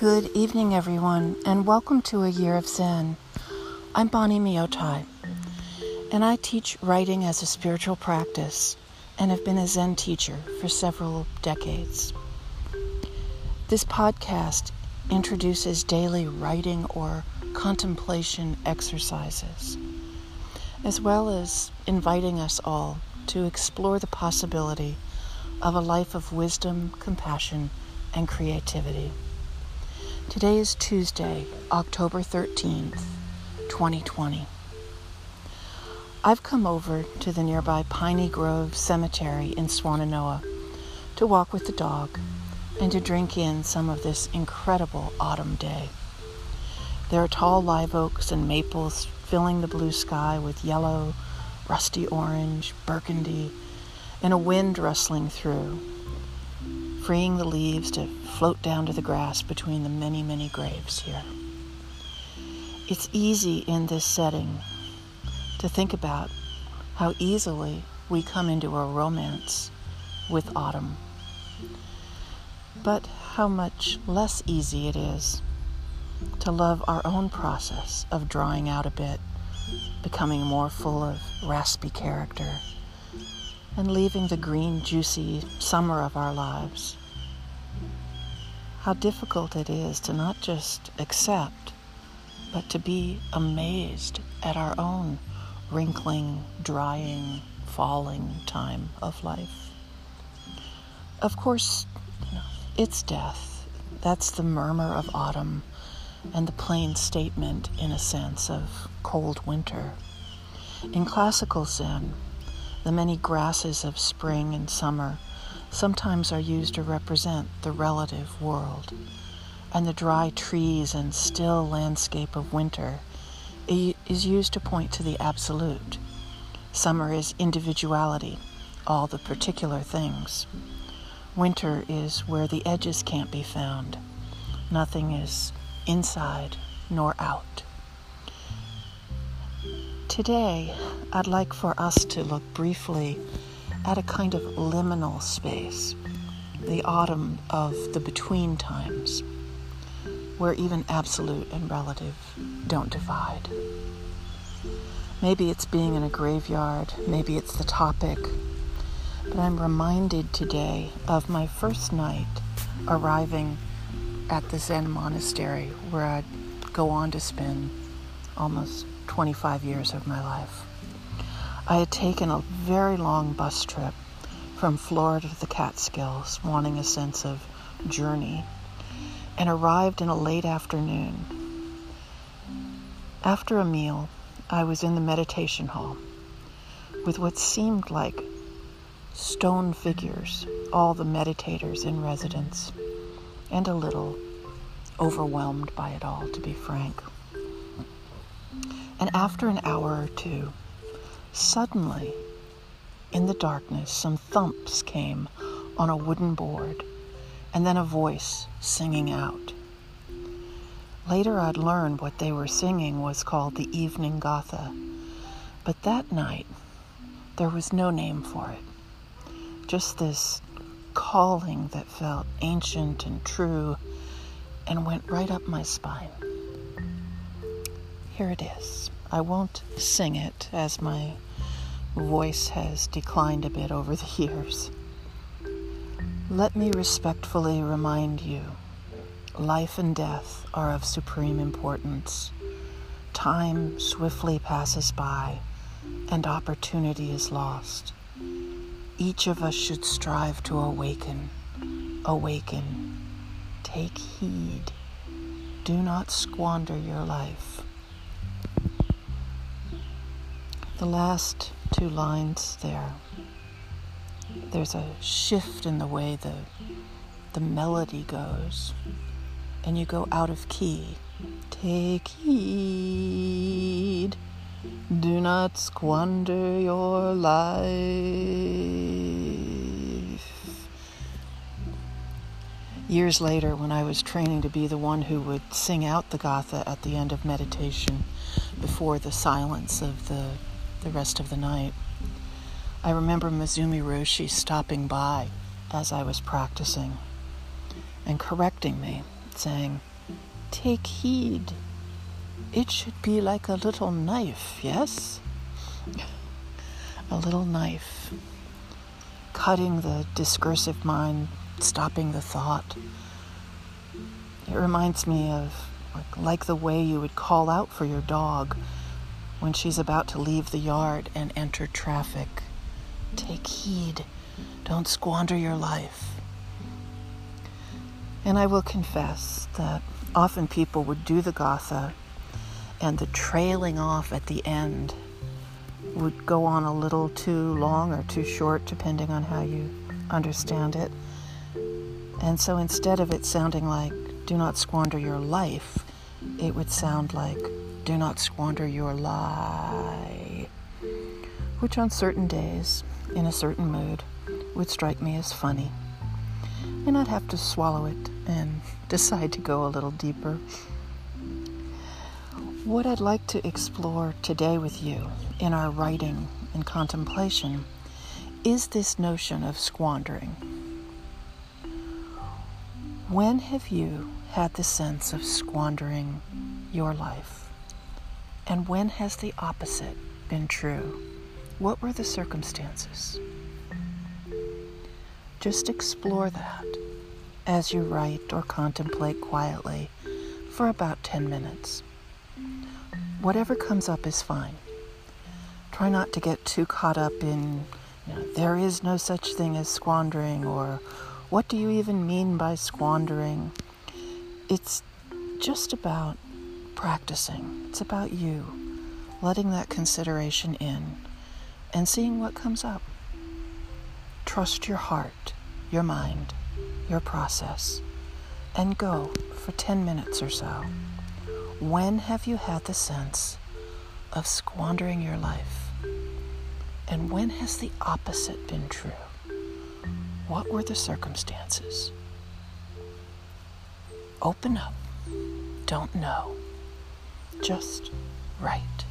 Good evening, everyone, and welcome to A Year of Zen. I'm Bonnie Myotai, and I teach writing as a spiritual practice and have been a Zen teacher for several decades. This podcast introduces daily writing or contemplation exercises, as well as inviting us all to explore the possibility of a life of wisdom, compassion, and creativity. Today is Tuesday, October 13th, 2020. I've come over to the nearby Piney Grove Cemetery in Swannanoa to walk with the dog and to drink in some of this incredible autumn day. There are tall live oaks and maples filling the blue sky with yellow, rusty orange, burgundy, and a wind rustling through freeing the leaves to float down to the grass between the many, many graves here. It's easy in this setting to think about how easily we come into a romance with autumn, but how much less easy it is to love our own process of drawing out a bit, becoming more full of raspy character and leaving the green, juicy summer of our lives. How difficult it is to not just accept, but to be amazed at our own wrinkling, drying, falling time of life. Of course, it's death. That's the murmur of autumn and the plain statement, in a sense, of cold winter. In classical Zen, the many grasses of spring and summer sometimes are used to represent the relative world, and the dry trees and still landscape of winter is used to point to the absolute. Summer is individuality, all the particular things. Winter is where the edges can't be found. Nothing is inside nor out. Today, I'd like for us to look briefly at a kind of liminal space, the autumn of the between times, where even absolute and relative don't divide. Maybe it's being in a graveyard, maybe it's the topic, but I'm reminded today of my first night arriving at the Zen monastery where I'd go on to spend almost 25 years of my life. I had taken a very long bus trip from Florida to the Catskills, wanting a sense of journey, and arrived in a late afternoon. After a meal, I was in the meditation hall with what seemed like stone figures, all the meditators in residence, and a little overwhelmed by it all, to be frank. And after an hour or two, suddenly, in the darkness, some thumps came on a wooden board, and then a voice singing out. Later, I'd learned what they were singing was called the Evening Gatha, but that night, there was no name for it. Just this calling that felt ancient and true and went right up my spine. Here it is. I won't sing it as my voice has declined a bit over the years. Let me respectfully remind you life and death are of supreme importance. Time swiftly passes by and opportunity is lost. Each of us should strive to awaken. Awaken. Take heed. Do not squander your life. The last two lines there, there's a shift in the way the, the melody goes, and you go out of key. Take heed, do not squander your life. Years later, when I was training to be the one who would sing out the Gatha at the end of meditation before the silence of the the rest of the night. I remember Maezumi Roshi stopping by as I was practicing and correcting me, saying, Take heed. It should be like a little knife, yes? A little knife, cutting the discursive mind, stopping the thought. It reminds me of like, like the way you would call out for your dog when she's about to leave the yard and enter traffic. Take heed. Don't squander your life. And I will confess that often people would do the Gatha, and the trailing off at the end would go on a little too long or too short, depending on how you understand it. And so instead of it sounding like, do not squander your life, it would sound like, do not squander your lie. Which on certain days, in a certain mood, would strike me as funny. And I'd have to swallow it and decide to go a little deeper. What I'd like to explore today with you in our writing and contemplation is this notion of squandering. When have you had the sense of squandering your life? And when has the opposite been true? What were the circumstances? Just explore that as you write or contemplate quietly for about 10 minutes. Whatever comes up is fine. Try not to get too caught up in, you know, there is no such thing as squandering or what do you even mean by squandering? It's just about practicing. It's about you letting that consideration in and seeing what comes up. Trust your heart, your mind, your process, and go for 10 minutes or so. When have you had the sense of squandering your life? And when has the opposite been true? What were the circumstances? Open up. Don't know. Just write.